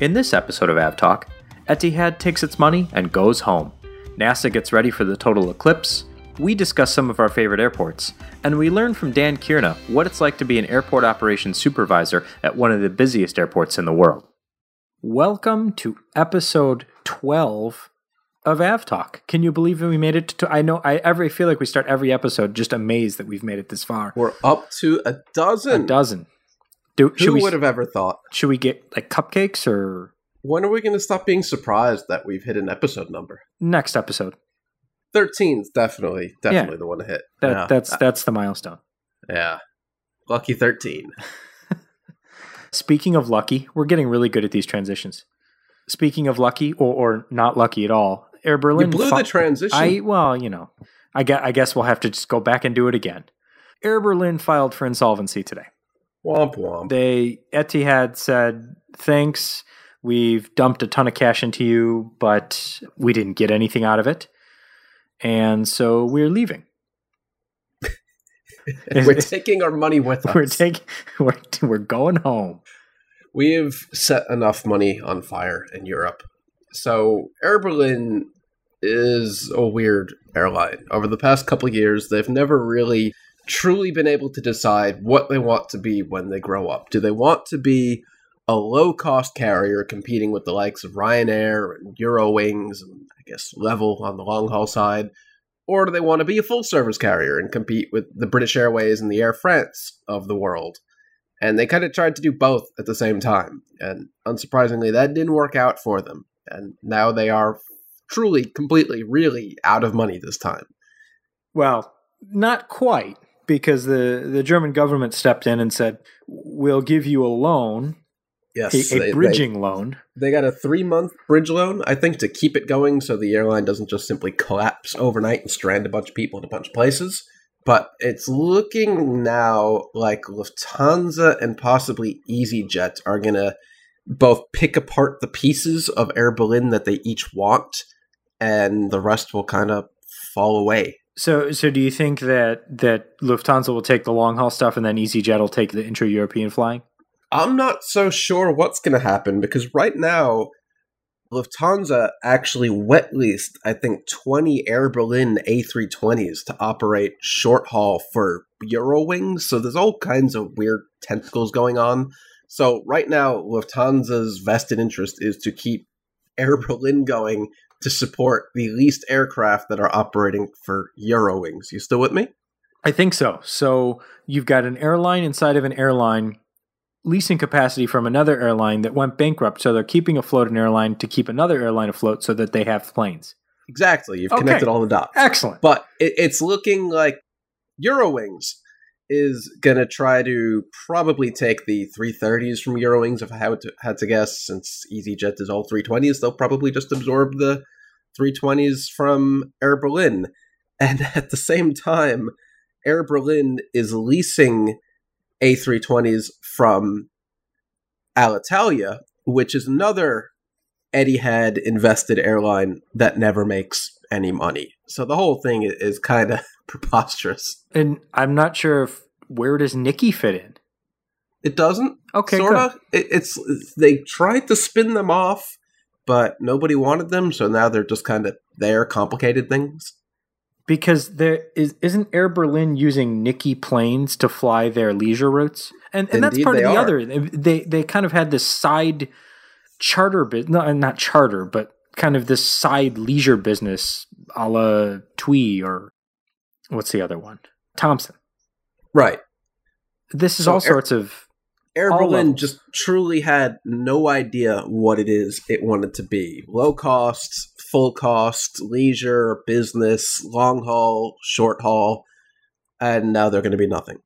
In this episode of AvTalk, Etihad takes its money and goes home. NASA gets ready for the total eclipse. We discuss some of our favorite airports, and we learn from Dan Kierna what it's like to be an airport operations supervisor at one of the busiest airports in the world. Welcome to episode 12 of AvTalk. Can you believe that we made it to I know I every feel like we start every episode just amazed that we've made it this far. We're up to a dozen. A dozen. Do, Who we would have ever thought? should we get like cupcakes or When are we going to stop being surprised that we've hit an episode number? next episode? 13 is definitely, definitely the one to hit. That yeah. that's uh, that's the milestone. yeah. Lucky 13. Speaking of lucky, we're getting really good at these transitions. Speaking of lucky or, or not lucky at all, Air You Berlin. blew fu- the transition. I well, you know, I guess, I guess we'll have to just go back and do it again. Air Berlin filed for insolvency today. Womp womp. They Etihad said thanks. We've dumped a ton of cash into you, but we didn't get anything out of it, and so we're leaving. we're taking our money with us. We're taking we're we're going home. we have set enough money on fire in Europe. So Air Berlin is a weird airline. Over the past couple of years, they've never really truly been able to decide what they want to be when they grow up. Do they want to be a low cost carrier competing with the likes of Ryanair and Eurowings and I guess Level on the long haul side? Or do they want to be a full service carrier and compete with the British Airways and the Air France of the world? and they kind of tried to do both at the same time and unsurprisingly that didn't work out for them and now they are truly completely really out of money this time Well, not quite, because the, the German government stepped in and said, "We'll give you a loan, yes a, a they- bridging loan." they, they got a three month bridge loan i think to keep it going so the airline doesn't just simply collapse overnight and strand a bunch of people in a bunch of places but it's looking now like lufthansa and possibly easyjet are going to both pick apart the pieces of air berlin that they each want and the rest will kind of fall away So, so do you think that that Lufthansa will take the long haul stuff and then EasyJet will take the intra European flying? I'm not so sure what's going to happen because right now, Lufthansa actually wet leased, I think, 20 Air Berlin A320s to operate short haul for Eurowings. So there's all kinds of weird tentacles going on. So right now, Lufthansa's vested interest is to keep Air Berlin going to support the leased aircraft that are operating for Eurowings. You still with me? I think so. So you've got an airline inside of an airline leasing capacity from another airline that went bankrupt. So they're keeping afloat an airline to keep another airline afloat so that they have planes. Exactly. You've Okay. connected all the dots. Excellent. but it, it's looking like Eurowings is to try to probably take the 330s from Eurowings. If I had to, had to guess, since EasyJet is all 320s, they'll probably just absorb the 320s from Air Berlin. And at the same time, Air Berlin is leasing A320s from Alitalia, which is another Etihad invested airline that never makes any money. So the whole thing is kind of preposterous. And I'm not sure if where does Nikki fit in. It doesn't. Okay, sort of. It, it's they tried to spin them off, but nobody wanted them, so now they're just kind of there, complicated things. because there is isn't Air Berlin using Nikki planes to fly their leisure routes, and and that's part of the are. other. They they kind of had this side charter business, no, not charter, but kind of this side leisure business, a la TUI or what's the other one, Thomson. Right. This is So all Air- sorts of Air Berlin levels. just truly had no idea what it is it wanted to be. Low cost, full cost, leisure, business, long haul, short haul, and now they're going to be nothing.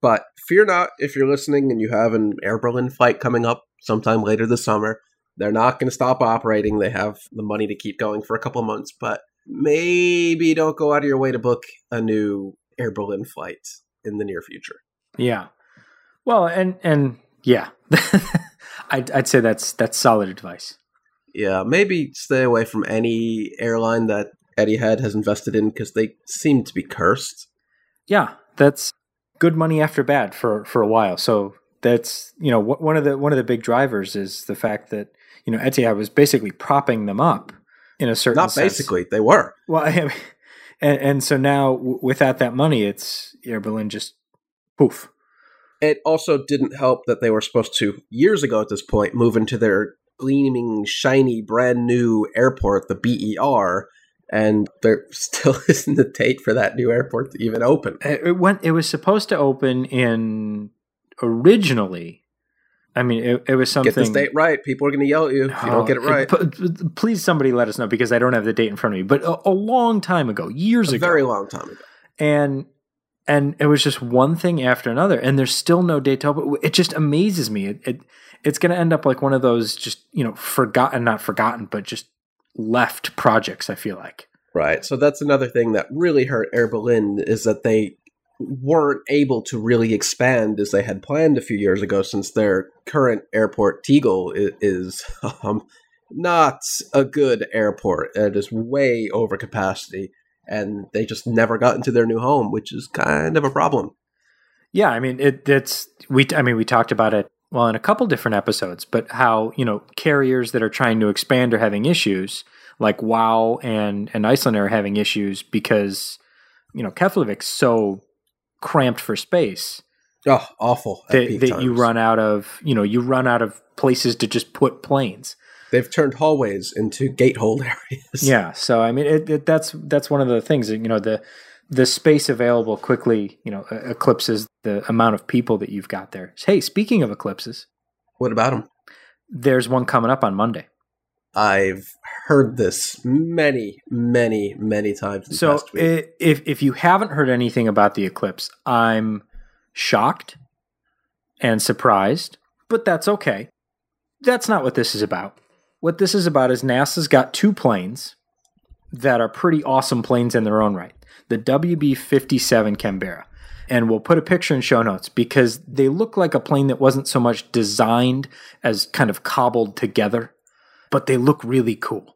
But fear not if you're listening and you have an Air Berlin flight coming up sometime later this summer. They're not going to stop operating. They have the money to keep going for a couple of months, but maybe don't go out of your way to book a new Air Berlin flight in the near future. yeah. Well, and and yeah, I'd I'd say that's that's solid advice. Yeah, maybe stay away from any airline that Etihad has invested in because they seem to be cursed. Yeah, that's good money after bad for for a while. So that's you know one of the one of the big drivers is the fact that you know Etihad was basically propping them up in a certain not sense. basically they were. Well, I mean, and, and so now w- without that money, it's Air Berlin just poof. It also didn't help that they were supposed to years ago at this point move into their gleaming, shiny, brand new airport, the BER, and there still isn't a date for that new airport to even open. It it went. It was supposed to open in originally. I mean, it, it was something. Get this date right. People are going to yell at you if you don't get it Oh, right. Please, somebody let us know because I don't have the date in front of me. But a, a long time ago, years a ago, very long time ago. and and it was just one thing after another, and there's still no date to. It just amazes me. It, it it's going to end up like one of those just you know forgotten, not forgotten, but just left projects. I feel like. Right. So that's another thing that really hurt Air Berlin is that they weren't able to really expand as they had planned a few years ago since their current airport Tegel is, um, not a good airport. It is way over capacity and they just never got into their new home, which is kind of a problem. Yeah, I mean it. It's we. I mean we talked about it well in a couple different episodes, but how you know carriers that are trying to expand are having issues, like WoW and and Iceland are having issues because you know Keflavik's so cramped for space Oh, awful. at that, that you run out of you know you run out of places to just put planes. They've turned hallways into gatehold areas. Yeah, so I mean it, it, that's that's one of the things that you know the the space available quickly you know eclipses the amount of people that you've got there. Hey, speaking of eclipses. What about them? There's one coming up on Monday. I've heard this many, many, many times. So past week. i if if you haven't heard anything about the eclipse, I'm shocked and surprised, but that's okay. That's not what this is about. What this is about is NASA's got two planes that are pretty awesome planes in their own right. The WB 57 Canberra. And we'll put a picture in show notes because they look like a plane that wasn't so much designed as kind of cobbled together, but they look really cool.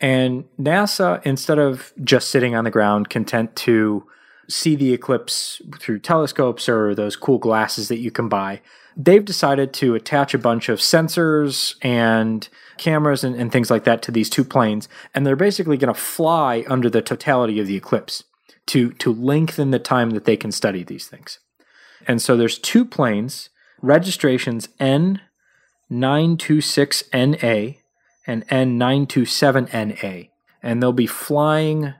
And NASA, instead of just sitting on the ground, content to see the eclipse through telescopes or those cool glasses that you can buy, they've decided to attach a bunch of sensors and cameras and, and things like that to these two planes. And they're basically going to fly under the totality of the eclipse to, to lengthen the time that they can study these things. And so there's two planes, registrations N926NA and N927NA, and they'll be flying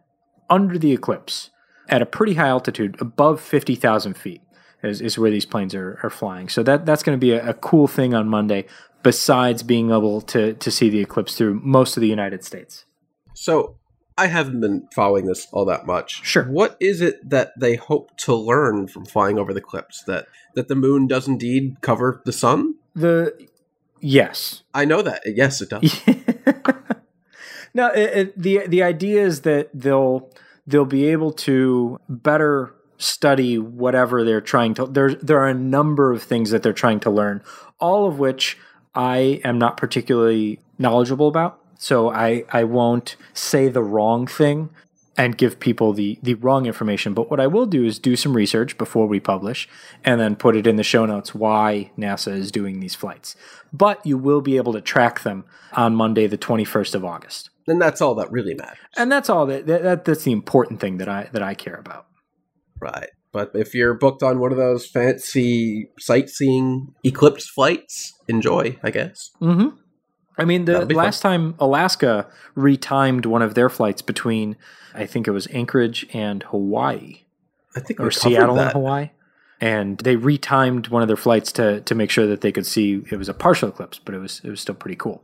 under the eclipse at a pretty high altitude, above 50,000 feet, is, is where these planes are, are flying. So that, that's going to be a, a cool thing on Monday, besides being able to, to see the eclipse through most of the United States. So I haven't been following this all that much. Sure. What is it that they hope to learn from flying over the eclipse? That that the moon does indeed cover the sun? The yes, I know that. Yes, it does. no, it, it, the the idea is that they'll they'll be able to better study whatever they're trying to. There there are a number of things that they're trying to learn, all of which I am not particularly knowledgeable about. So I I won't say the wrong thing and give people the the wrong information. But what I will do is do some research before we publish, and then put it in the show notes why NASA is doing these flights. But you will be able to track them on Monday, the twenty first of August, and that's all that really matters. and that's all that, that that's the important thing that I that I care about. Right. But if you're booked on one of those fancy sightseeing eclipse flights, enjoy, I guess. Mm-hmm. I mean, the last time Alaska retimed one of their flights between, I think it was Anchorage and Hawaii. I think or Seattle and Hawaii. And they retimed one of their flights to to make sure that they could see it was a partial eclipse, but it was it was still pretty cool.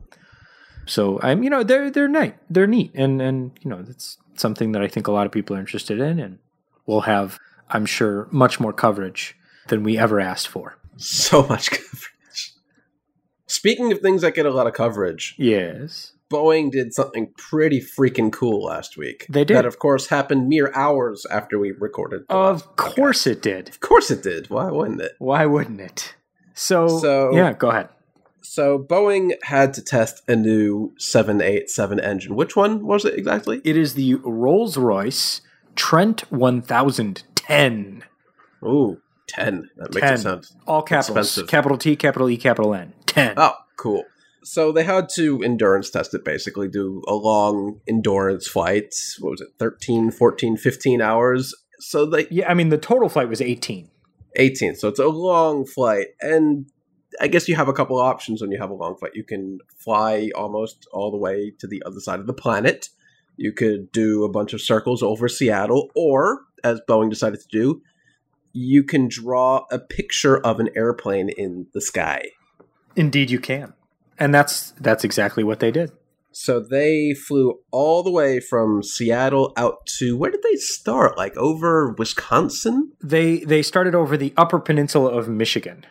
So I'm you know they're they're neat they're neat and and you know that's something that I think a lot of people are interested in and we'll have I'm sure much more coverage than we ever asked for. So much coverage. Speaking of things that get a lot of coverage, Yes. Boeing did something pretty freaking cool last week. They did. That, of course, happened mere hours after we recorded. Of course it did. Of course it did. Why wouldn't it? Why wouldn't it? So, So- yeah, go ahead. So Boeing had to test a new 787 engine. Which one was it exactly? It is the Rolls Royce Trent 1010. Ooh. 10. That makes 10. it sound. All capitals. Expensive. Capital T, capital E, capital N. 10. Oh, cool. So they had to endurance test it basically, do a long endurance flight. What was it, 13, 14, 15 hours? So they Yeah, I mean, the total flight was 18. 18. So it's a long flight. And I guess you have a couple options when you have a long flight. You can fly almost all the way to the other side of the planet. You could do a bunch of circles over Seattle, or, as Boeing decided to do, you can draw a picture of an airplane in the sky. Indeed, you can. And that's that's exactly what they did. So they flew all the way from Seattle out to where did they start? Like over Wisconsin? They they started over the Upper Peninsula of Michigan.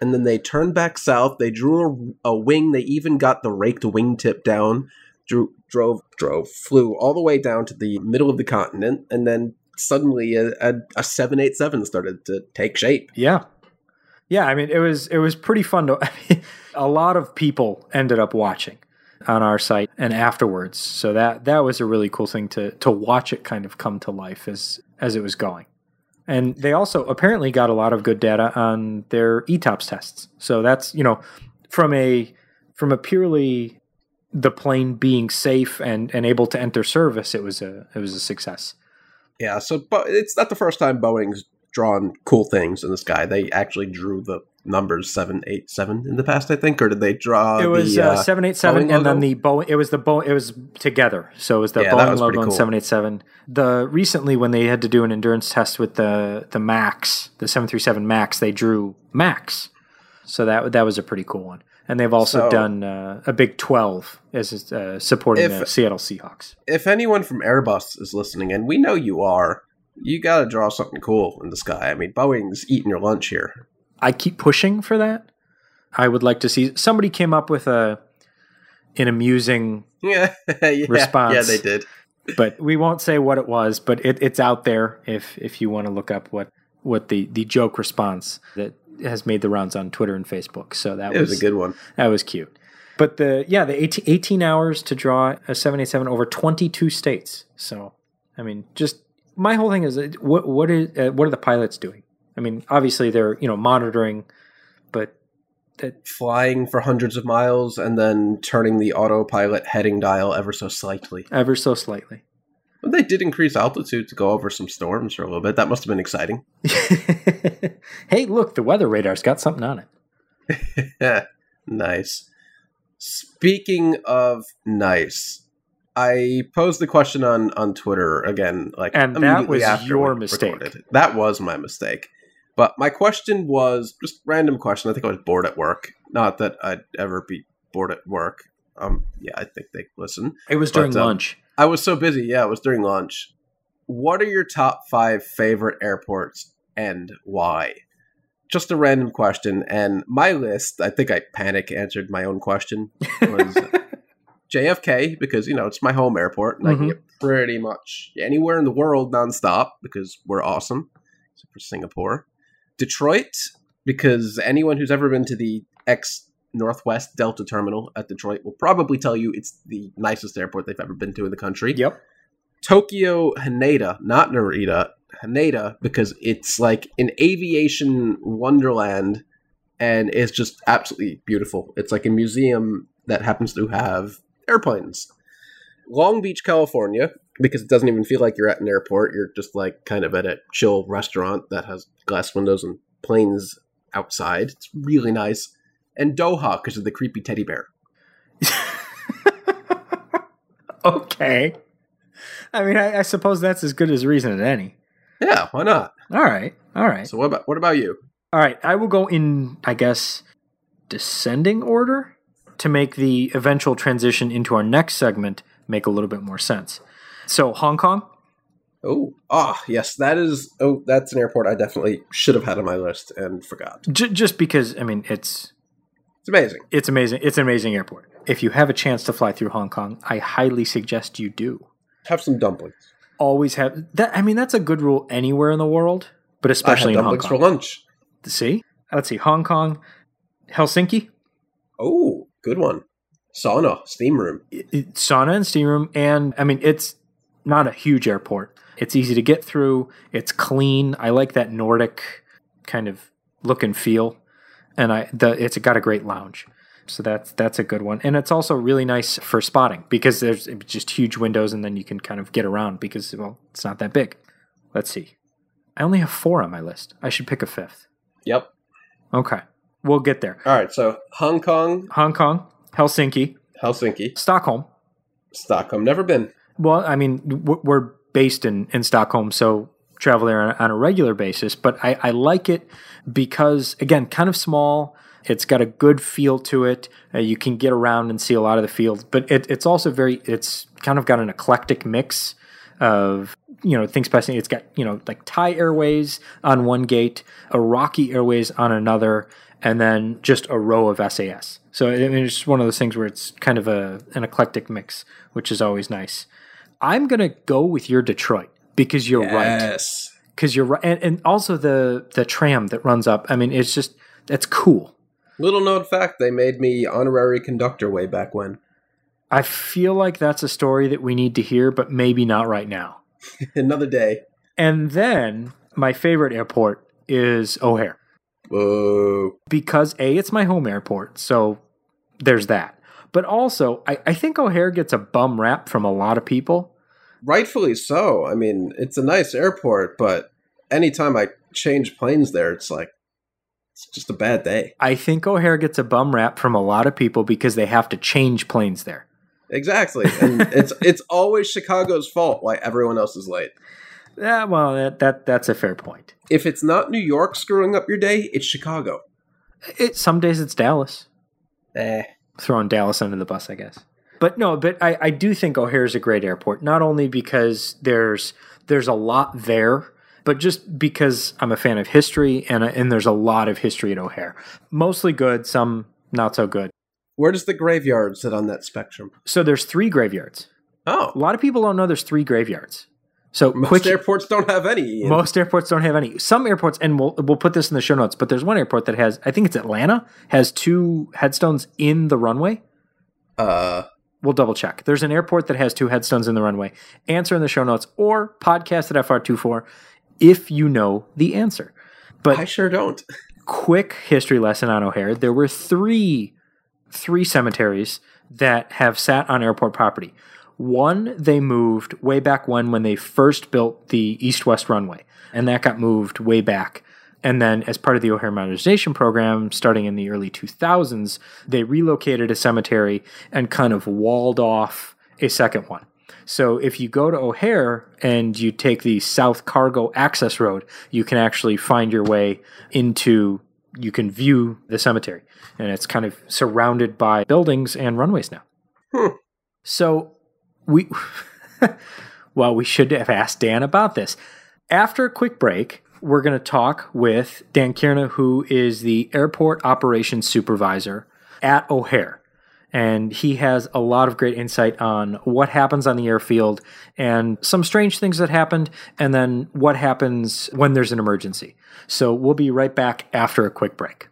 and then they turned back south. They drew a, a wing. They even got the raked wingtip down. Drew, drove, drove, flew all the way down to the middle of the continent, and then suddenly a, a, a seven eight seven started to take shape. Yeah. Yeah, I mean it was it was pretty fun to I mean, a lot of people ended up watching on our site and afterwards. So that that was a really cool thing to to watch it kind of come to life as as it was going. And they also apparently got a lot of good data on their ETOPS tests. So that's, you know, from a from a purely the plane being safe and, and able to enter service, it was a it was a success. Yeah, so but it's not the first time Boeing's drawn cool things in the sky. They actually drew the numbers seven eight seven in the past, I think, or did they draw? it was the, uh, seven eight seven, Boeing and then the Boeing. It was the Boeing. It was together, so it was the Yeah, Boeing was logo and seven eight seven. The recently when they had to do an endurance test with the the Max, the seven three seven Max, they drew Max, so that that was a pretty cool one. And they've also So- done uh, a Big Twelve as uh, supporting If- the Seattle Seahawks. if anyone from Airbus is listening, and we know you are, you got to draw something cool in the sky. I mean, Boeing's eating your lunch here. I keep pushing for that. I would like to see somebody came up with a an amusing Yeah, yeah, Response. Yeah, they did. but we won't say what it was. But it, it's out there if if you want to look up what what the the joke response that has made the rounds on Twitter and Facebook. So that was, was a good one. that was cute. But the yeah the 18, 18 hours to draw a seven eight seven over twenty two states. So I mean, just my whole thing is uh, what what is uh, what are the pilots doing? I mean, obviously they're you know monitoring, but that Flying for hundreds of miles and then turning the autopilot heading dial ever so slightly. ever so slightly. But they did increase altitude to go over some storms for a little bit. That must have been exciting. hey, look, the weather radar's got something on it. nice. Speaking of nice, I posed the question on on Twitter again, like And that was your mistake. recorded. That was my mistake. But my question was just random question. I think I was bored at work. Not that I'd ever be bored at work. Um, yeah, I think they listen. It was But, during um, lunch. I was so busy. Yeah, it was during lunch. What are your top five favorite airports and why? Just a random question. And my list, I think I panic answered my own question, was JFK because, you know, it's my home airport and I can Mhm. get pretty much anywhere in the world nonstop because we're awesome, except for Singapore. Detroit because anyone who's ever been to the ex Northwest Delta terminal at Detroit will probably tell you it's the nicest airport they've ever been to in the country. Yep. Tokyo Haneda, not Narita, Haneda, because it's like an aviation wonderland and it's just absolutely beautiful. It's like a museum that happens to have airplanes. Long Beach, California, because it doesn't even feel like you're at an airport. You're just like kind of at a chill restaurant that has glass windows and planes outside. It's really nice. And Doha, because of the creepy teddy bear. okay. I mean, I, I suppose that's as good as reason as any. Yeah, why not? All right. All right. So what about what about you? All right. I will go in, I guess, descending order to make the eventual transition into our next segment make a little bit more sense. So, Hong Kong. Oh, ah, yes, that is. Oh, that's an airport I definitely should have had on my list and forgot. J- just because, I mean, it's It's amazing. it's amazing. It's an amazing airport. If you have a chance to fly through Hong Kong, I highly suggest you do. Have some dumplings. Always have that. I mean, that's a good rule anywhere in the world, but especially in Hong dumplings Kong. for lunch. See, let's see, Hong Kong, Helsinki, Oh, good one. Sauna, steam room. i- i- sauna and steam room, and I mean, it's not a huge airport. It's easy to get through. It's clean. I like that Nordic kind of look and feel, and I the it's got a great lounge. So that's that's a good one, and it's also really nice for spotting because there's just huge windows, and then you can kind of get around because well, it's not that big. Let's see, I only have four on my list. I should pick a fifth. Yep. Okay, we'll get there. All right. So Hong Kong, Hong Kong, Helsinki, Helsinki, Stockholm. Stockholm. Never been. Well, I mean, we're based in, in Stockholm, so travel there on, on a regular basis. But I, I like it because, again, kind of small. It's got a good feel to it. Uh, you can get around and see a lot of the fields, but it, it's also very. It's kind of got an eclectic mix of you know things passing. It's got you know like Thai Airways on one gate, Iraqi Airways on another, and then just a row of SAS. So I mean, it's just one of those things where it's kind of a an eclectic mix, which is always nice. I'm gonna go with your Detroit because you're right. Yes. Because you're right, and, and also the the tram that runs up. I mean, it's just that's cool. Little known fact: they made me honorary conductor way back when. I feel like that's a story that we need to hear, but maybe not right now. Another day. And then my favorite airport is O'Hare Whoa. because a it's my home airport, so there's that. But also, I, I think O'Hare gets a bum rap from a lot of people. Rightfully so. I mean, it's a nice airport, but anytime I change planes there, it's like it's just a bad day. I think O'Hare gets a bum rap from a lot of people because they have to change planes there. Exactly, and it's it's always Chicago's fault why everyone else is late. Yeah, well, that, that that's a fair point. If it's not New York screwing up your day, it's Chicago. It, some days it's Dallas. Eh. throwing Dallas under the bus, I guess. But no, but I, I do think O'Hare is a great airport, not only because there's there's a lot there, but just because I'm a fan of history and and there's a lot of history at O'Hare. Mostly good, some not so good. Where does the graveyard sit on that spectrum? So there's three graveyards. Oh, A lot of people don't know there's three graveyards. So most quick, airports don't have any. Ian. most airports don't have any. Some airports, and we'll we'll put this in the show notes. But there's one airport that has, I think it's Atlanta, has two headstones in the runway. uh, We'll double check. There's an airport that has two headstones in the runway. Answer in the show notes or podcast at FR24 if you know the answer. But I sure don't. quick history lesson on O'Hare. There were three three cemeteries that have sat on airport property. One they moved way back when when they first built the east west runway, and that got moved way back. And then, as part of the O'Hare modernization program, starting in the early 2000s, they relocated a cemetery and kind of walled off a second one. So if you go to O'Hare and you take the South Cargo Access Road, you can actually find your way into, you can view the cemetery. And it's kind of surrounded by buildings and runways now. Hmm. So we, well, we should have asked Dan about this. After a quick break, we're going to talk with Dan Kierna, who is the airport operations supervisor at O'Hare. And he has a lot of great insight on what happens on the airfield and some strange things that happened, and then what happens when there's an emergency. So we'll be right back after a quick break.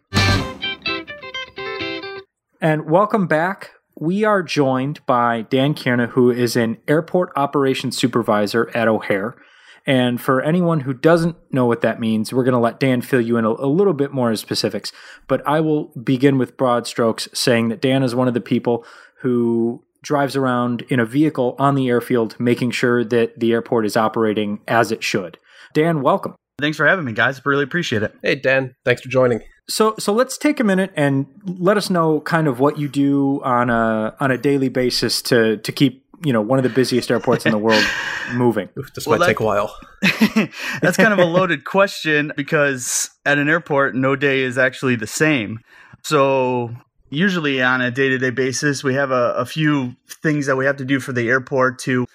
And welcome back. We are joined by Dan Kierna, who is an airport operations supervisor at O'Hare. And for anyone who doesn't know what that means, we're going to let Dan fill you in a, a little bit more specifics. But I will begin with broad strokes saying that Dan is one of the people who drives around in a vehicle on the airfield, making sure that the airport is operating as it should. Dan, welcome. Thanks for having me, guys. Really appreciate it. Hey, Dan. Thanks for joining. So, so let's take a minute and let us know kind of what you do on a on a daily basis to to keep you know one of the busiest airports in the world moving. Oof, this Well, might that- take a while. That's kind of a loaded question because at an airport, no day is actually the same. So, usually on a day to day basis, we have a, a few things that we have to do for the airport to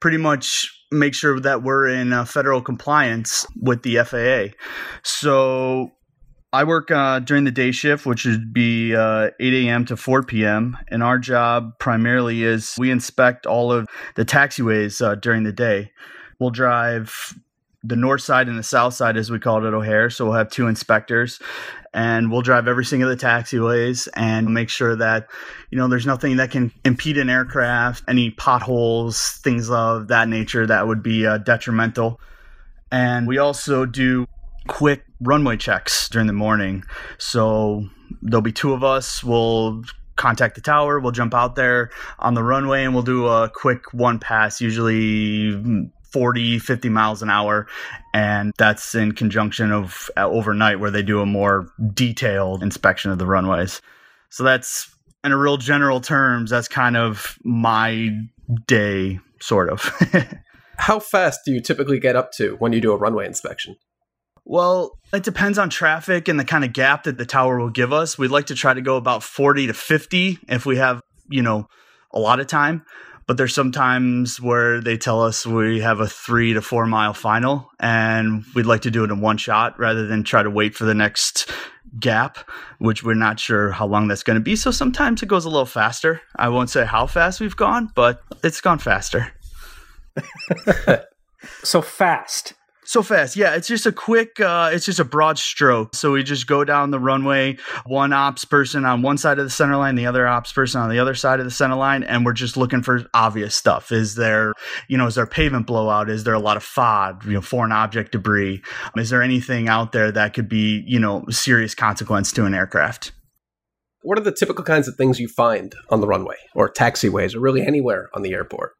pretty much make sure that we're in uh, federal compliance with the FAA. So, I work uh, during the day shift, which would be uh, 8 a.m. to 4 p.m. And our job primarily is we inspect all of the taxiways uh, during the day. We'll drive the north side and the south side, as we call it at O'Hare. So we'll have two inspectors, and we'll drive every single of the taxiways and make sure that you know there's nothing that can impede an aircraft, any potholes, things of that nature that would be uh, detrimental. And we also do quick runway checks during the morning. So there'll be two of us. We'll contact the tower. We'll jump out there on the runway and we'll do a quick one pass, usually 40, 50 miles an hour. And that's in conjunction of uh, overnight where they do a more detailed inspection of the runways. So that's in a real general terms, that's kind of my day, sort of. How fast do you typically get up to when you do a runway inspection? Well, it depends on traffic and the kind of gap that the tower will give us. We'd like to try to go about 40 to 50 if we have, you know, a lot of time. But there's sometimes where they tell us we have a three to four mile final and we'd like to do it in one shot rather than try to wait for the next gap, which we're not sure how long that's going to be. So sometimes it goes a little faster. I won't say how fast we've gone, but it's gone faster. so fast. So fast, yeah. It's just a quick. Uh, it's just a broad stroke. So we just go down the runway. One ops person on one side of the center line, the other ops person on the other side of the center line, and we're just looking for obvious stuff. Is there, you know, is there pavement blowout? Is there a lot of FOD, you know, foreign object debris? Is there anything out there that could be, you know, serious consequence to an aircraft? What are the typical kinds of things you find on the runway or taxiways or really anywhere on the airport?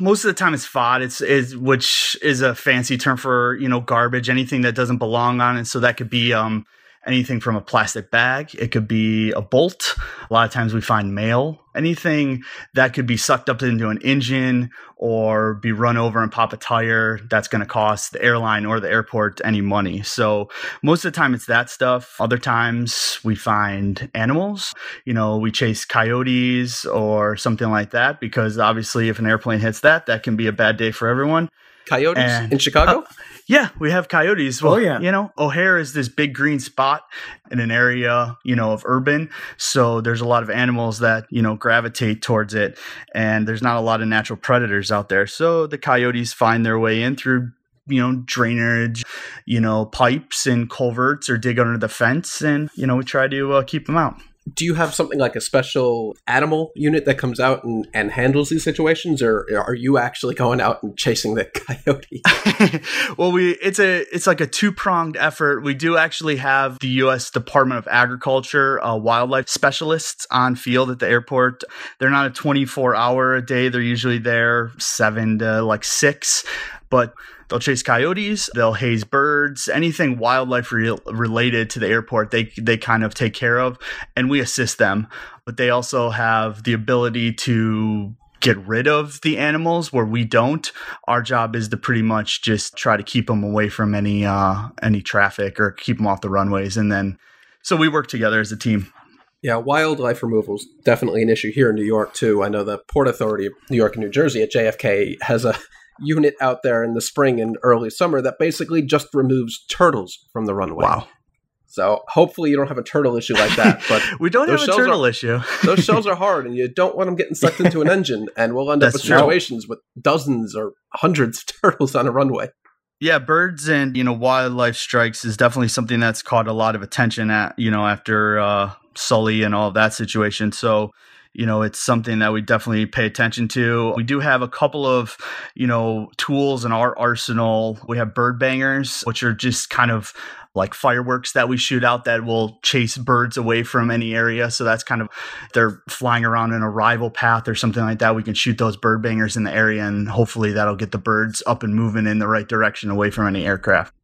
Most of the time it's FOD, it's is which is a fancy term for you know garbage, anything that doesn't belong on it. So that could be um anything from a plastic bag. It could be a bolt. A lot of times we find mail. Anything that could be sucked up into an engine or be run over and pop a tire, that's going to cost the airline or the airport any money. So most of the time it's that stuff. Other times we find animals. You know, we chase coyotes or something like that because obviously if an airplane hits that, that can be a bad day for everyone. Coyotes and, in Chicago? Uh, yeah, we have coyotes. Well, oh, yeah. You know, O'Hare is this big green spot in an area, you know, of urban. So there's a lot of animals that, you know, gravitate towards it. And there's not a lot of natural predators out there. So the coyotes find their way in through you know drainage you know pipes and culverts or dig under the fence and you know we try to uh, keep them out do you have something like a special animal unit that comes out and, and handles these situations or are you actually going out and chasing the coyote? Well we it's a it's like a two-pronged effort. We do actually have the u.s department of agriculture uh, wildlife specialists on field at the airport. They're not a 24 hour a day. They're usually there seven to like six but They'll chase coyotes, they'll haze birds, anything wildlife re- related to the airport, they they kind of take care of, and we assist them. But they also have the ability to get rid of the animals where we don't. Our job is to pretty much just try to keep them away from any uh, any traffic or keep them off the runways, and then so we work together as a team. Yeah, wildlife removal is definitely an issue here in New York too. I know the Port Authority of New York and New Jersey at JFK has a unit out there in the spring and early summer that basically just removes turtles from the runway. Wow. So hopefully you don't have a turtle issue like that. But we don't have a turtle are, issue. those shells are hard, and you don't want them getting sucked into an engine, and we'll end That's up with situations true. with dozens or hundreds of turtles on a runway. Yeah, birds and you know wildlife strikes is definitely something that's caught a lot of attention at you know after uh, Sully and all that situation. So you know it's something that we definitely pay attention to. We do have a couple of you know tools in our arsenal. We have bird bangers which are just kind of like fireworks that we shoot out that will chase birds away from any area. So that's kind of they're flying around in a rival path or something like that. We can shoot those bird bangers in the area and hopefully that'll get the birds up and moving in the right direction away from any aircraft.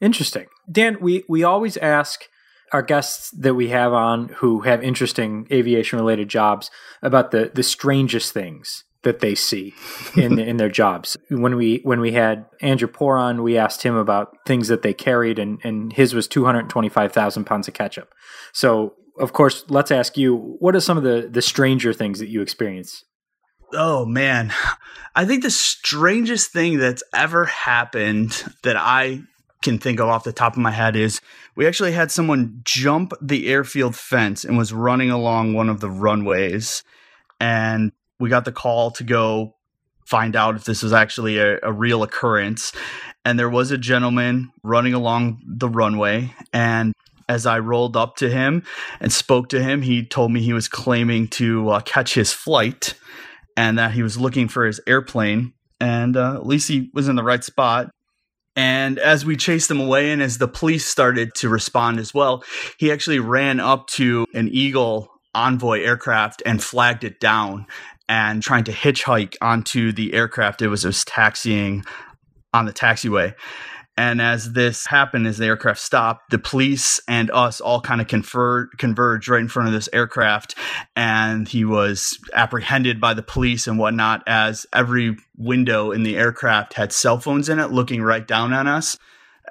Interesting. Dan we we always ask our guests that we have on who have interesting aviation related jobs about the the strangest things that they see in in their jobs. When we when we had Andrew Poor on, we asked him about things that they carried, and and his was two hundred twenty five thousand pounds of ketchup. So of course, let's ask you, what are some of the the stranger things that you experience? Oh man, I think the strangest thing that's ever happened that I can think of off the top of my head is we actually had someone jump the airfield fence and was running along one of the runways. And we got the call to go find out if this was actually a, a real occurrence. And there was a gentleman running along the runway. And as I rolled up to him and spoke to him, he told me he was claiming to uh, catch his flight and that he was looking for his airplane. And uh, at least he was in the right spot And as we chased him away, and as the police started to respond as well, he actually ran up to an Eagle Envoy aircraft and flagged it down and trying to hitchhike onto the aircraft it was, it was taxiing on the taxiway. And as this happened, as the aircraft stopped, the police and us all kind of confer- converged right in front of this aircraft. And he was apprehended by the police and whatnot, as every window in the aircraft had cell phones in it looking right down on us.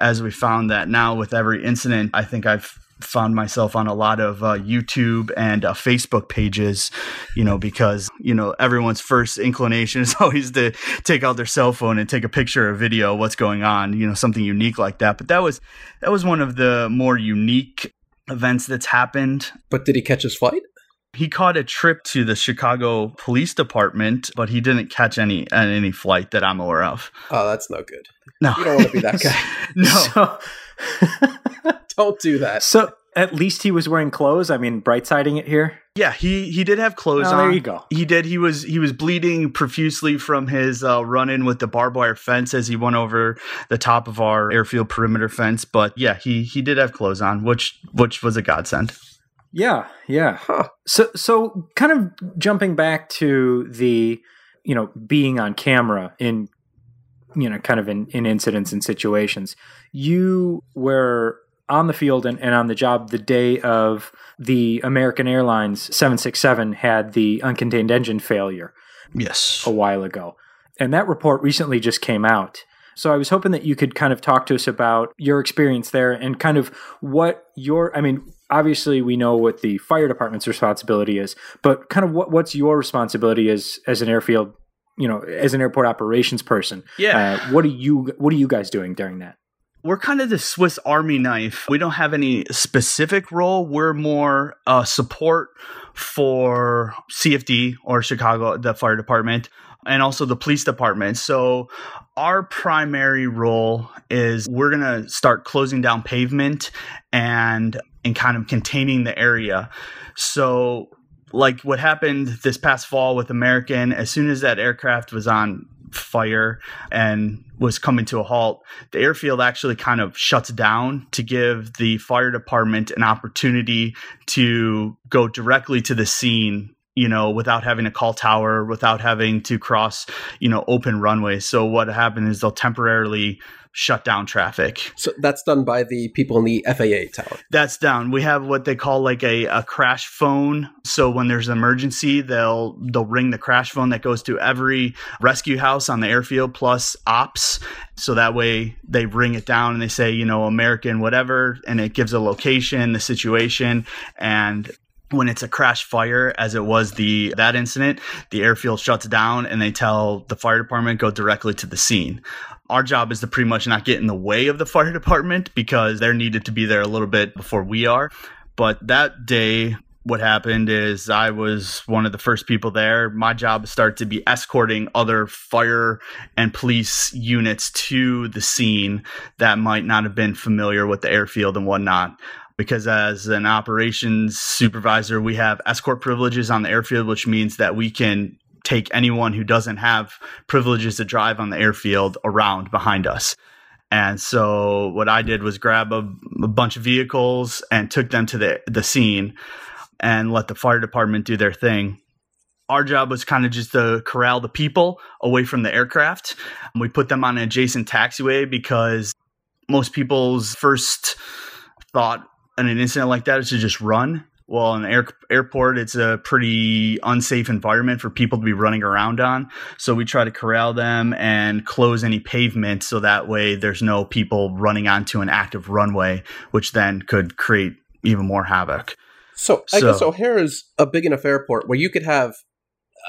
As we found that now with every incident, I think I've found myself on a lot of uh, YouTube and uh, Facebook pages, you know, because, you know, everyone's first inclination is always to take out their cell phone and take a picture or video of what's going on, you know, something unique like that. But that was that was one of the more unique events that's happened. But did he catch his flight? He caught a trip to the Chicago Police Department, but he didn't catch any any flight that I'm aware of. Oh, that's no good. No, you don't want to be that guy. no. So, don't do that. So at least he was wearing clothes. I mean, bright siding it here. Yeah, he he did have clothes oh, on. There you go. He did. He was he was bleeding profusely from his uh, run in with the barbed wire fence as he went over the top of our airfield perimeter fence. But yeah, he he did have clothes on, which which was a godsend. Yeah, yeah. Huh. So so kind of jumping back to the you know being on camera in you know kind of in, in incidents and situations you were on the field and, and on the job the day of the American Airlines 767 had the uncontained engine failure. Yes. A while ago. And that report recently just came out. So I was hoping that you could kind of talk to us about your experience there and kind of what your I mean obviously we know what the fire department's responsibility is, but kind of what what's your responsibility as as an airfield, you know, as an airport operations person? Yeah. Uh, what are you what are you guys doing during that? we're kind of the Swiss Army knife. We don't have any specific role. We're more uh, support for CFD or Chicago, the fire department, and also the police department. So, our primary role is we're going to start closing down pavement and and kind of containing the area. So, like what happened this past fall with American, as soon as that aircraft was on fire and was coming to a halt, the airfield actually kind of shuts down to give the fire department an opportunity to go directly to the scene you know, without having to call tower, without having to cross, you know, open runways. So what happened is they'll temporarily shut down traffic. So that's done by the people in the FAA tower. That's down. We have what they call like a, a crash phone. So when there's an emergency, they'll they'll ring the crash phone that goes to every rescue house on the airfield plus ops. So that way they ring it down and they say, you know, American whatever, and it gives a location, the situation, and when it's a crash fire as it was the that incident the airfield shuts down and they tell the fire department go directly to the scene. Our job is to pretty much not get in the way of the fire department because they're needed to be there a little bit before we are. But that day what happened is I was one of the first people there. My job started to be escorting other fire and police units to the scene that might not have been familiar with the airfield and whatnot because as an operations supervisor, we have escort privileges on the airfield, which means that we can take anyone who doesn't have privileges to drive on the airfield around behind us. And so what I did was grab a, a, bunch of vehicles and took them to the, the scene and let the fire department do their thing. Our job was kind of just to corral the people away from the aircraft. We put them on an adjacent taxiway because most people's first thought in an incident like that is to just run. Well, in an air, airport, it's a pretty unsafe environment for people to be running around on. So we try to corral them and close any pavement so that way there's no people running onto an active runway, which then could create even more havoc. So I guess O'Hare is a big enough airport where you could have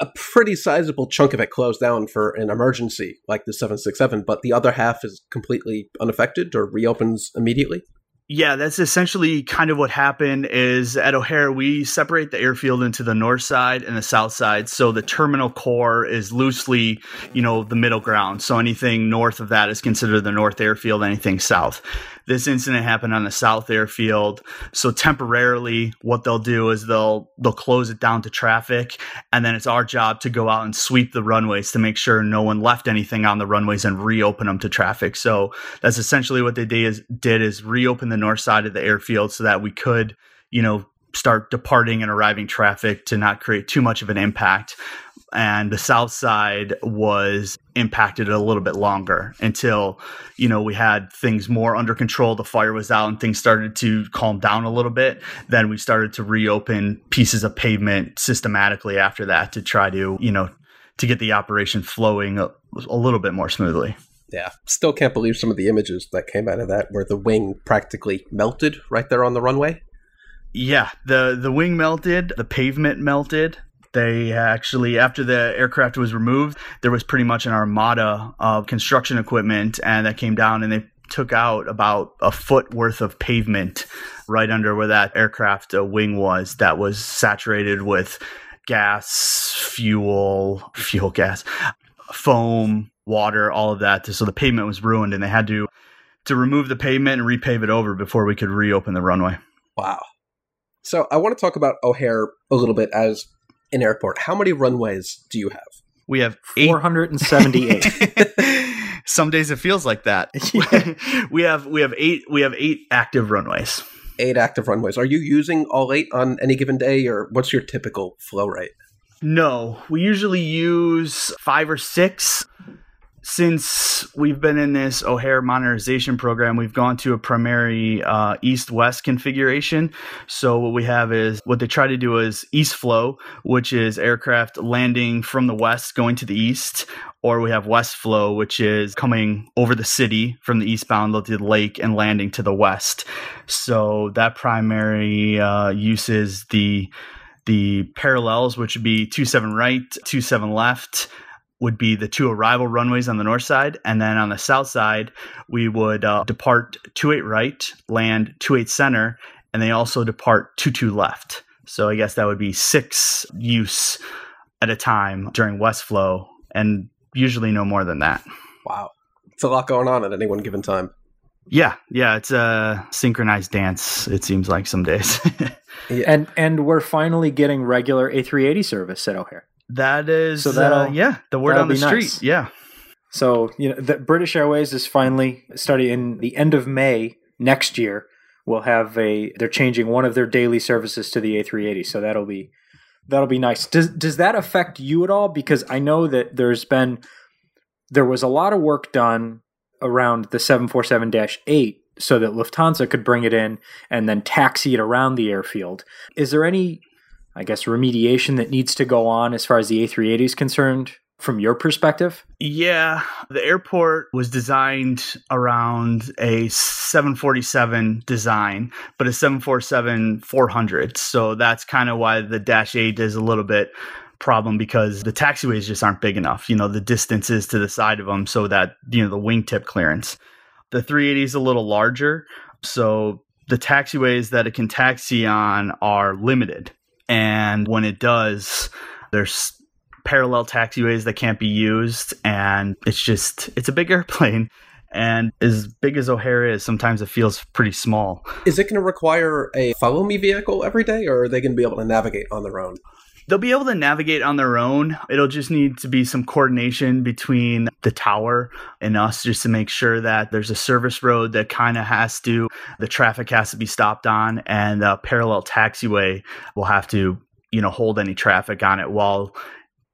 a pretty sizable chunk of it closed down for an emergency like the 767, but the other half is completely unaffected or reopens immediately. Yeah, that's essentially kind of what happened is at O'Hare we separate the airfield into the north side and the south side. So the terminal core is loosely, you know, the middle ground. So anything north of that is considered the north airfield, anything south. This incident happened on the south airfield so temporarily what they'll do is they'll they'll close it down to traffic and then it's our job to go out and sweep the runways to make sure no one left anything on the runways and reopen them to traffic. So that's essentially what they did is, did is reopen the north side of the airfield so that we could you know start departing and arriving traffic to not create too much of an impact and the south side was impacted a little bit longer until you know we had things more under control the fire was out and things started to calm down a little bit. Then we started to reopen pieces of pavement systematically after that to try to you know to get the operation flowing a, a little bit more smoothly. Yeah. Still can't believe some of the images that came out of that where the wing practically melted right there on the runway. Yeah. The the wing melted the pavement melted they actually, after the aircraft was removed, there was pretty much an armada of construction equipment, and that came down and they took out about a foot worth of pavement right under where that aircraft uh, wing was that was saturated with gas, fuel, fuel gas, foam, water, all of that. So the pavement was ruined and they had to to remove the pavement and repave it over before we could reopen the runway. Wow. So I want to talk about O'Hare a little bit as an airport. How many runways do you have? We have 478. Some days it feels like that. we have we have eight we have eight active runways. Eight active runways. Are you using all eight on any given day, or what's your typical flow rate? No, we usually use five or six since we've been in this O'Hare modernization program, we've gone to a primary uh, east west configuration. So, what we have is what they try to do is east flow, which is aircraft landing from the west going to the east, or we have west flow, which is coming over the city from the eastbound to the lake and landing to the west. So, that primary uh, uses the the parallels, which would be two seven right, two seven left would be the two arrival runways on the north side. And then on the south side, we would uh, depart 28 right, land 28 center, and they also depart 22 left. So I guess that would be six use at a time during west flow, and usually no more than that. Wow. It's a lot going on at any one given time. Yeah, yeah, it's a synchronized dance. It seems like some days. yeah. And and we're finally getting regular A380 service at O'Hare. That is, so uh, yeah, the word on the street. Nice. Yeah. So you know, the British Airways is finally starting in the end of May next year. Will have a they're changing one of their daily services to the A380, so that'll be that'll be nice. Does does that affect you at all? Because I know that there's been there was a lot of work done around the 747-8 so that Lufthansa could bring it in and then taxi it around the airfield. Is there any I guess, remediation that needs to go on as far as the A380 is concerned from your perspective? Yeah, the airport was designed around a 747 design, but a 747 400. So that's kind of why the Dash 8 is a little bit problem because the taxiways just aren't big enough. You know, the distances to the side of them so that, you know, the wingtip clearance. The 380 is a little larger, so the taxiways that it can taxi on are limited. And when it does, there's parallel taxiways that can't be used. And it's just, it's a big airplane. And as big as O'Hare is, sometimes it feels pretty small. Is it going to require a follow me vehicle every day, or are they going to be able to navigate on their own? They'll be able to navigate on their own. It'll just need to be some coordination between the tower and us just to make sure that there's a service road that kind of has to, the traffic has to be stopped on, and a parallel taxiway will have to, you know, hold any traffic on it while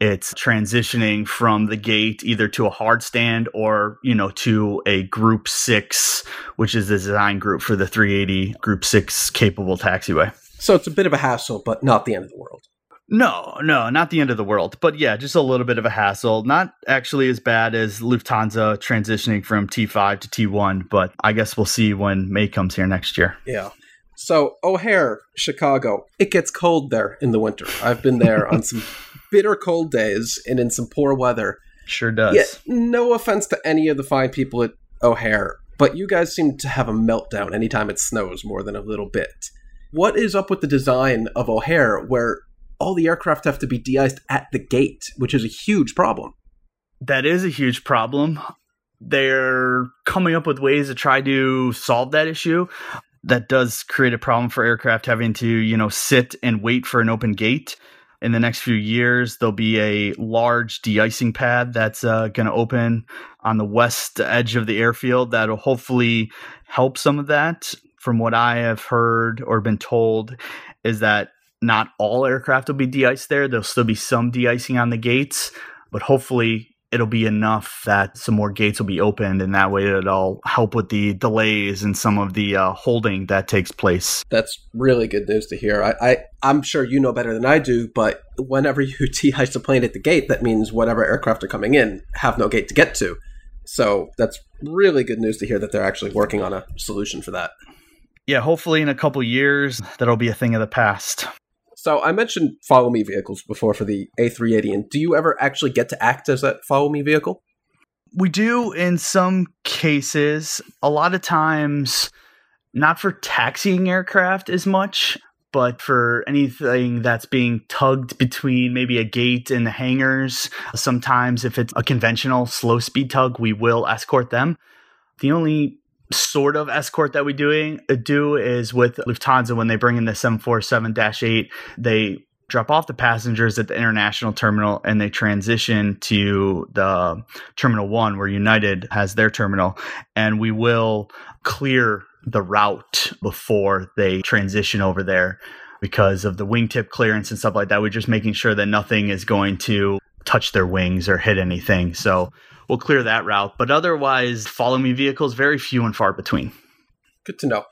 it's transitioning from the gate either to a hard stand or you know to a group six which is the design group for the 380 group six capable taxiway so it's a bit of a hassle but not the end of the world no, no, not the end of the world. But yeah, just a little bit of a hassle. Not actually as bad as Lufthansa transitioning from T5 to T1, but I guess we'll see when May comes here next year. Yeah. So, O'Hare, Chicago, it gets cold there in the winter. I've been there on some bitter cold days and in some poor weather. Sure does. Yeah, no offense to any of the fine people at O'Hare, but you guys seem to have a meltdown anytime it snows more than a little bit. What is up with the design of O'Hare where all the aircraft have to be de-iced at the gate, which is a huge problem. That is a huge problem. they're coming up with ways to try to solve that issue. That does create a problem for aircraft having to, you know, sit and wait for an open gate. In the next few years, there'll be a large de-icing pad that's uh, going to open on the west edge of the airfield that'll hopefully help some of that. From what I have heard or been told, is that not all aircraft will be de-iced there. There'll still be some de-icing on the gates, but hopefully it'll be enough that some more gates will be opened and that way it'll help with the delays and some of the uh, holding that takes place. That's really good news to hear. I, I i'm sure you know better than i do but whenever you de-ice a plane at the gate that means whatever aircraft are coming in have no gate to get to. So that's really good news to hear that they're actually working on a solution for that. Yeah hopefully in a couple years that'll be a thing of the past so I mentioned follow me vehicles before for the A380, and do you ever actually get to act as that follow me vehicle? We do in some cases. A lot of times, not for taxiing aircraft as much, but for anything that's being tugged between maybe a gate and the hangars. Sometimes, if it's a conventional slow speed tug, we will escort them. The only sort of escort that we doing do is with Lufthansa when they bring in the 747-8 they drop off the passengers at the international terminal and they transition to the terminal 1 where United has their terminal. And we will clear the route before they transition over there because of the wingtip clearance and stuff like that. We're just making sure that nothing is going to touch their wings or hit anything. So we'll clear that route. But otherwise, follow me vehicles very few and far between. Good to know.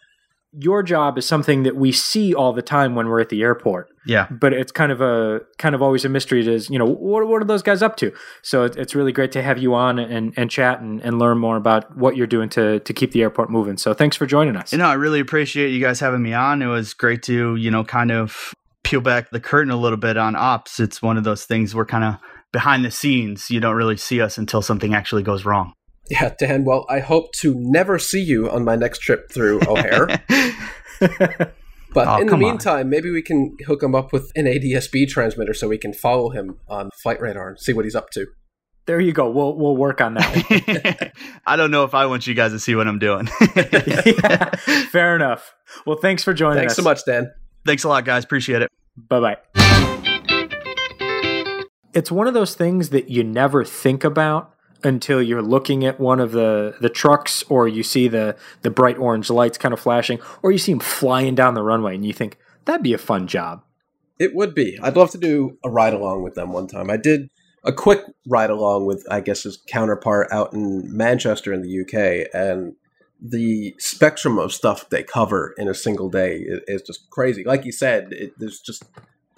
Your job is something that we see all the time when we're at the airport. Yeah, but it's kind of a kind of always a mystery. To you know what what are those guys up to? So it's really great to have you on and, and chat and, and learn more about what you're doing to to keep the airport moving. So thanks for joining us. You know, I really appreciate you guys having me on. It was great to you know kind of peel back the curtain a little bit on ops. It's one of those things we're kind of behind the scenes, you don't really see us until something actually goes wrong. Yeah, Dan, well, I hope to never see you on my next trip through O'Hare. but oh, in the meantime, on. maybe we can hook him up with an ADSB transmitter so we can follow him on Flight Radar and see what he's up to. There you go. We'll we'll work on that. I don't know if I want you guys to see what I'm doing. yeah, fair enough. Well, thanks for joining thanks us. so much, Dan. Thanks a lot, guys. Appreciate it. Bye bye it's one of those things that you never think about until you're looking at one of the the trucks or you see the the bright orange lights kind of flashing or you see them flying down the runway and you think that'd be a fun job. It would be. I'd love to do a ride along with them one time. I did a quick ride along with i guess his counterpart out in manchester in the uk and the spectrum of stuff they cover in a single day is, just crazy. Like you said it, there's just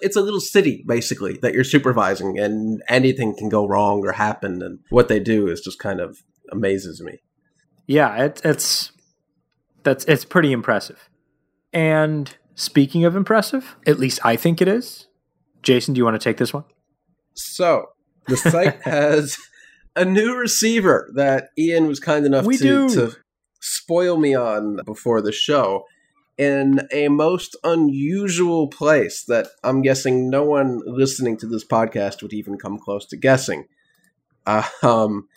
it's a little city basically that you're supervising, and anything can go wrong or happen. And what they do is just kind of amazes me. Yeah, it, it's that's it's pretty impressive. And speaking of impressive, at least I think it is. Jason, do you want to take this one? So the site has a new receiver that Ian was kind enough to, to spoil me on before the show in a most unusual place that I'm guessing no one listening to this podcast would even come close to guessing. Uh, um,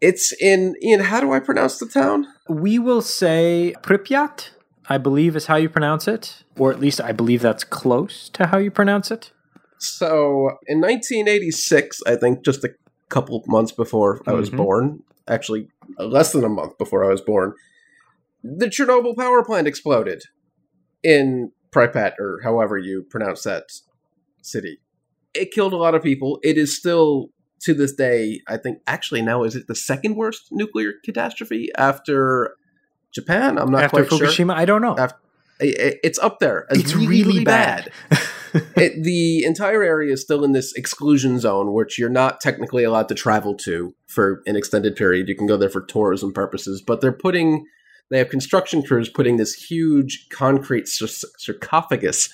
it's in Ian. How do I pronounce the town? We will say Pripyat. I believe is how you pronounce it, or at least I believe that's close to how you pronounce it. So, in 1986, I think just a couple months before I was mm-hmm. born, actually less than a month before I was born, the Chernobyl power plant exploded in Pripyat, or however you pronounce that city. It killed a lot of people. It is still, to this day, I think, actually now, is it the second worst nuclear catastrophe after Japan? I'm not after quite Fukushima, sure. I don't know. After, it's up there. It's really, really bad. bad. it, the entire area is still in this exclusion zone, which you're not technically allowed to travel to for an extended period. You can go there for tourism purposes, but they're putting they have construction crews putting this huge concrete sarcophagus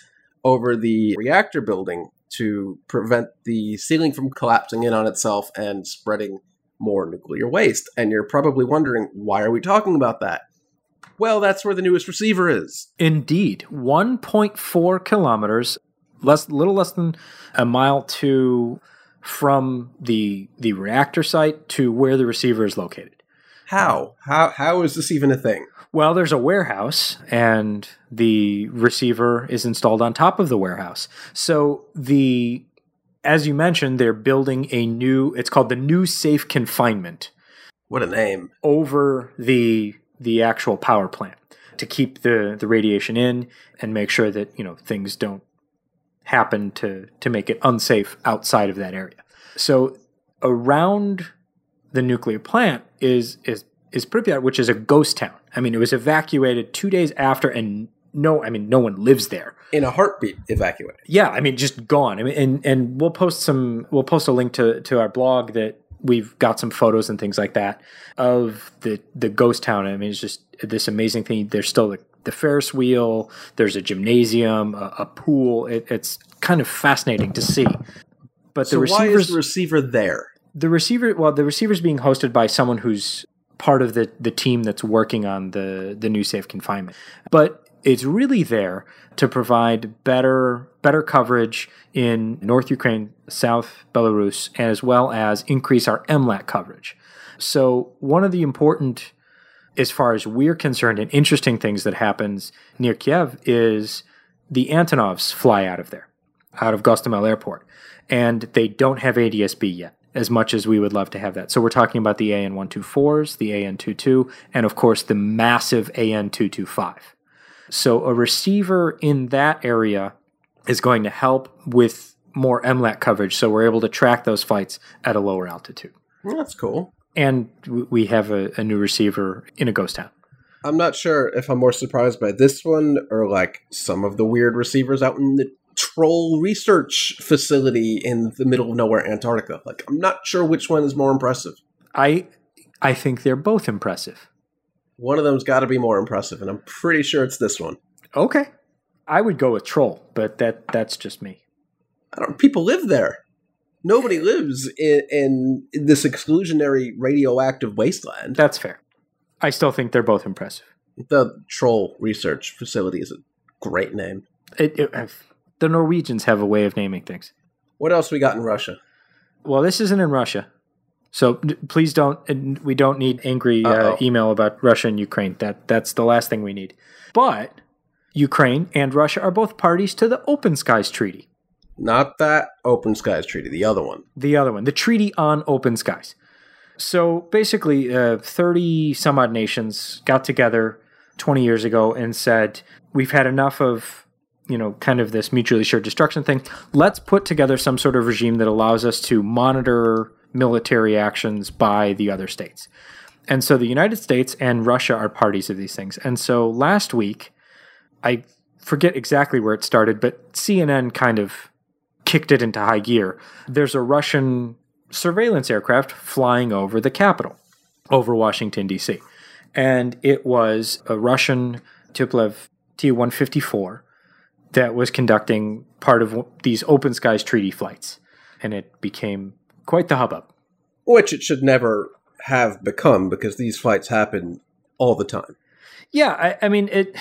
over the reactor building to prevent the ceiling from collapsing in on itself and spreading more nuclear waste. And you're probably wondering, why are we talking about that? Well, that's where the newest receiver is. Indeed. 1.4 kilometers, less little less than a mile to from the the reactor site to where the receiver is located. How? How how is this even a thing? Well, there's a warehouse, and the receiver is installed on top of the warehouse. So the, as you mentioned, they're building a new. It's called the new safe confinement What a name. over the the actual power plant to keep the the radiation in and make sure that you know things don't happen to to make it unsafe outside of that area. So around the nuclear plant is is is Pripyat, which is a ghost town. I mean, it was evacuated two days after, and no, I mean, no one lives there. In a heartbeat, evacuated. Yeah, I mean, just gone. I mean, and and we'll post some. We'll post a link to to our blog that we've got some photos and things like that of the the ghost town. I mean, it's just this amazing thing. There's still the, the Ferris wheel. There's a gymnasium, a, a pool. It, it's kind of fascinating to see. But the So why is the receiver there? The receiver, well, the receiver's being hosted by someone who's part of the the team that's working on the the new safe confinement. But it's really there to provide better better coverage in North Ukraine, South Belarus, as well as increase our MLAT coverage. So one of the important, as far as we're concerned, and interesting things that happens near Kiev is the Antonovs fly out of there, out of Gostomel Airport, and they don't have ADSB yet. As much as we would love to have that. So, we're talking about the AN 124s, the AN 22, and of course the massive AN 225. So a receiver in that area is going to help with more MLAT coverage. So we're able to track those flights at a lower altitude. Well, that's cool. And we have a, a new receiver in a ghost town. I'm not sure if I'm more surprised by this one or like some of the weird receivers out in the troll research facility in the middle of nowhere, Antarctica. Like, I'm not sure which one is more impressive. I I think they're both impressive. One of them's got to be more impressive, and I'm pretty sure it's this one. Okay. I would go with Troll, but that that's just me. I don't. People live there. Nobody lives in, in this exclusionary radioactive wasteland. That's fair. I still think they're both impressive. The troll research facility is a great name. It, it, the Norwegians have a way of naming things. What else we got in Russia? Well, this isn't in Russia, so please don't. We don't need angry uh, email about Russia and Ukraine. That that's the last thing we need. But Ukraine and Russia are both parties to the Open Skies Treaty. Not that Open Skies Treaty, the other one. The other one, the Treaty on Open Skies. So basically, uh, thirty some odd nations got together twenty years ago and said, "We've had enough of." You know, kind of this mutually assured destruction thing. Let's put together some sort of regime that allows us to monitor military actions by the other states. And so the United States and Russia are parties of these things. And so last week, I forget exactly where it started, but CNN kind of kicked it into high gear. There's a Russian surveillance aircraft flying over the capital, over Washington, D.C. And it was a Russian Tupolev Tu 154 that was conducting part of these Open Skies Treaty flights. And it became quite the hubbub. Which it should never have become because these flights happen all the time. Yeah, I, I mean it.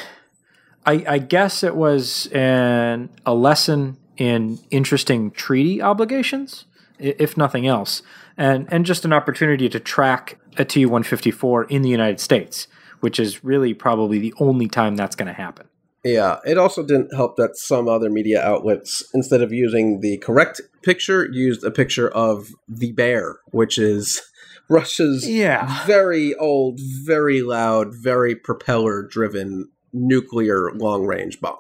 I, I guess it was an a lesson in interesting treaty obligations, if nothing else, and and just an opportunity to track a Tu one fifty four in the United States, which is really probably the only time that's going to happen. Yeah, it also didn't help that some other media outlets, instead of using the correct picture, used a picture of the bear, which is Russia's Yeah, very old, very loud, very propeller driven nuclear long range bomber.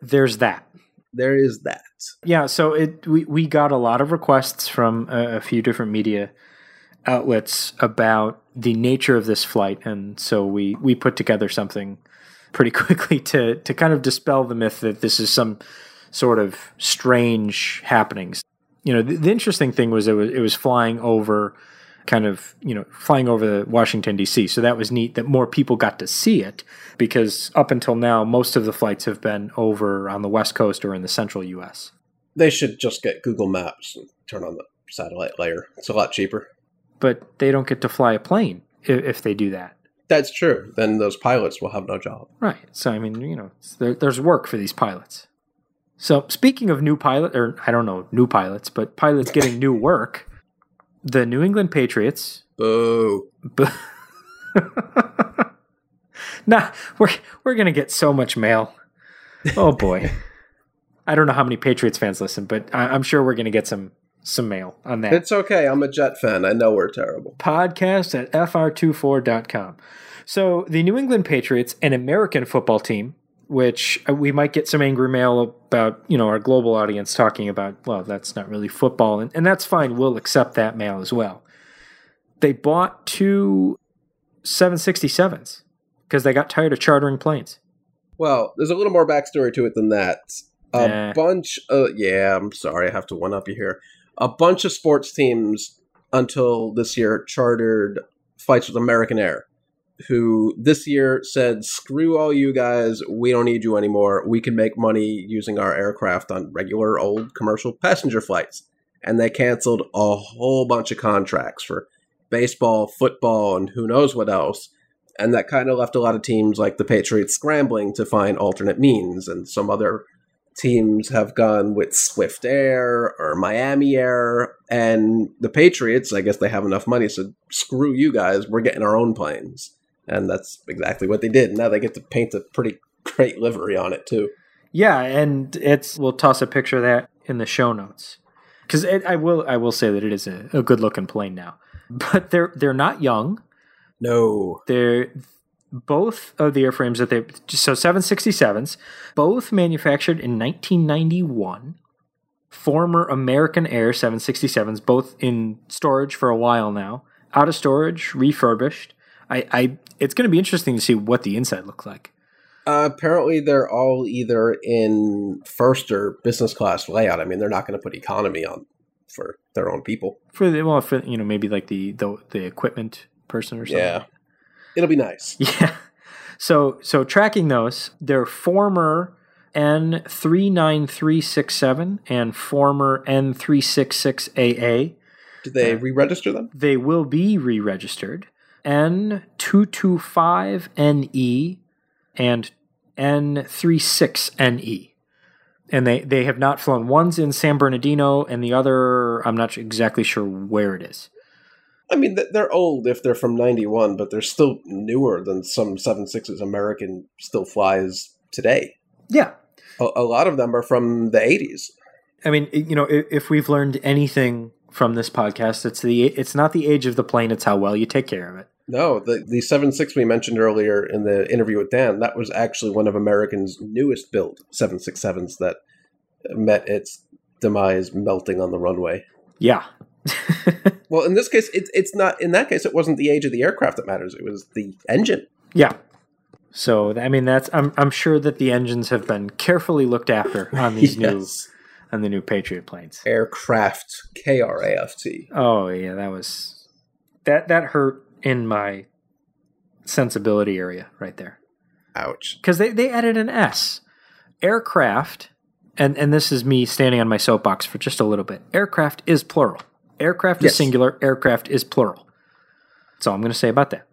there's that. There is that. Yeah, so it we, we got a lot of requests from a, a few different media outlets about the nature of this flight, and so we we put together something pretty quickly to to kind of dispel the myth that this is some sort of strange happenings. You know, the, the interesting thing was it was it was flying over kind of you know flying over the Washington D.C. So that was neat that more people got to see it because up until now most of the flights have been over on the West Coast or in the central U.S. They should just get Google Maps and turn on the satellite layer. It's a lot cheaper. but they don't get to fly a plane if, if they do that. That's true. Then those pilots will have no job. Right. So I mean, you know, there, there's work for these pilots. So speaking of new pilot, or I don't know, new pilots, but pilots getting new work, the New England Patriots. Boo. But nah, we're we're gonna get so much mail. Oh boy. I don't know how many Patriots fans listen, but I, am sure we're gonna get some some mail on that. It's okay. I'm a Jet fan. I know we're terrible. Podcast at fr24.com. So the New England Patriots, an American football team, which uh, we might get some angry mail about, you know, our global audience talking about, well, that's not really football. And, and that's fine. We'll accept that mail as well. They bought two 767s because they got tired of chartering planes. Well, there's a little more backstory to it than that. A bunch of, yeah, I'm sorry, I have to one up you here. A bunch of sports teams until this year chartered flights with American Air who this year said, screw all you guys, we don't need you anymore. We can make money using our aircraft on regular old commercial passenger flights. And they canceled a whole bunch of contracts for baseball, football, and who knows what else. And that kind of left a lot of teams like the Patriots scrambling to find alternate means. And some other teams have gone with Swift Air or Miami Air. And the Patriots, I guess they have enough money, so screw you guys, we're getting our own planes and that's exactly what they did. Now they get to paint a pretty great livery on it too. Yeah, and it's we'll toss a picture of that in the show notes because I will I will say that it is a, a good looking plane now, but they're they're not young. No, they're both of the airframes that they so 767s both manufactured in 1991 former american air 767s both in storage for a while now out of storage refurbished I, I it's going to be interesting to see what the inside looks like. Uh, apparently, they're all either in first or business class layout. I mean, they're not going to put economy on for their own people. For the well, for you know, maybe like the the, the equipment person or something. Yeah, it'll be nice. Yeah. So so tracking those, they're former N three nine three six seven and former N three six six AA. Did they uh, re-register them? They will be re-registered. N225NE and N36NE. And they, they have not flown. One's in San Bernardino, and the other, I'm not exactly sure where it is. I mean, they're old if they're from 91, but they're still newer than some 76s American still flies today. Yeah. A, a lot of them are from the 80s. I mean, you know, if, if we've learned anything from this podcast. It's the it's not the age of the plane; it's how well you take care of it. No, the the seven six we mentioned earlier in the interview with Dan, that was actually one of American's newest built seven six sevens that met its demise melting on the runway. Yeah. well, in this case, it's it's not. In that case, it wasn't the age of the aircraft that matters; it was the engine. Yeah. So I mean, that's I'm I'm sure that the engines have been carefully looked after on these yes. new on the new Patriot planes. Aircraft K R A F T. Oh yeah, that was that that hurt in my sensibility area right there. Ouch. Because they, they added an S. Aircraft, and, and this is me standing on my soapbox for just a little bit. Aircraft is plural. Aircraft yes. is singular, aircraft is plural. That's all I'm going to say about that.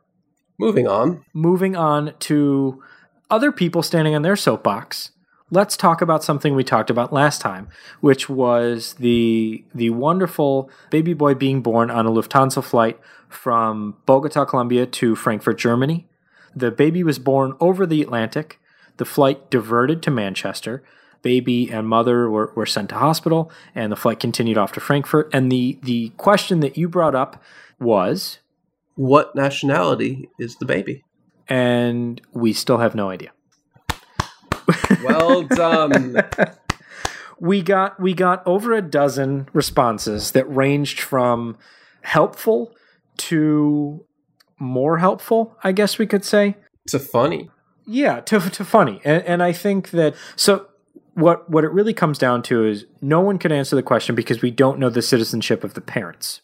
Moving on. Moving on to other people standing on their soapbox let's talk about something we talked about last time, which was the the wonderful baby boy being born on a Lufthansa flight from Bogota, Colombia to Frankfurt, Germany. The baby was born over the Atlantic. The flight diverted to Manchester. Baby and mother were, were sent to hospital, and the flight continued off to Frankfurt. And the, the question that you brought up was What nationality is the baby? And we still have no idea. Well done. we got we got over a dozen responses that ranged from helpful to more helpful, I guess we could say. To funny. Yeah, to to funny. And and I think that so what what it really comes down to is no one can answer the question because we don't know the citizenship of the parents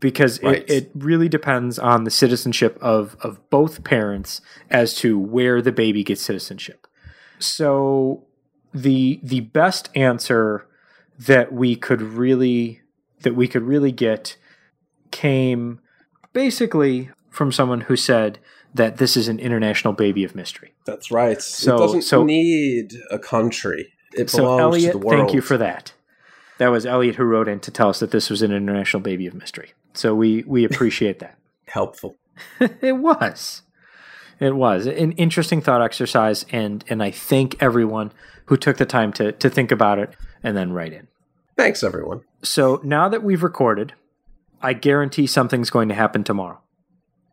because right. it, it really depends on the citizenship of, of both parents as to where the baby gets citizenship. So the the best answer that we could really that we could really get came basically from someone who said that this is an international baby of mystery. That's right. So, it doesn't so, need a country. It belongs so Elliot, to the world. Thank you for that. That was Elliot who wrote in to tell us that this was an international baby of mystery. So we we appreciate that. Helpful. it was. It was an interesting thought exercise, and and I thank everyone who took the time to to think about it and then write in. Thanks, everyone. So now that we've recorded, I guarantee something's going to happen tomorrow.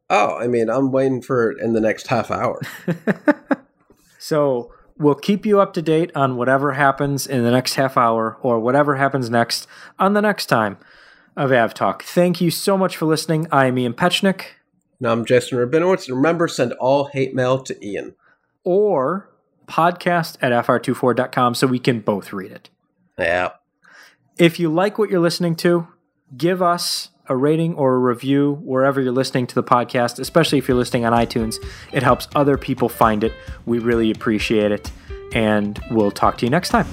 Oh, I mean, I'm waiting for it in the next half hour. so we'll keep you up to date on whatever happens in the next half hour or whatever happens next on the next time of Av Talk. Thank you so much for listening. I am Ian Petchenik. Now I'm Jason Rabinowitz. And remember, send all hate mail to Ian. Or podcast at fr24.com so we can both read it. Yeah. If you like what you're listening to, give us a rating or a review wherever you're listening to the podcast, especially if you're listening on iTunes. It helps other people find it. We really appreciate it. And we'll talk to you next time.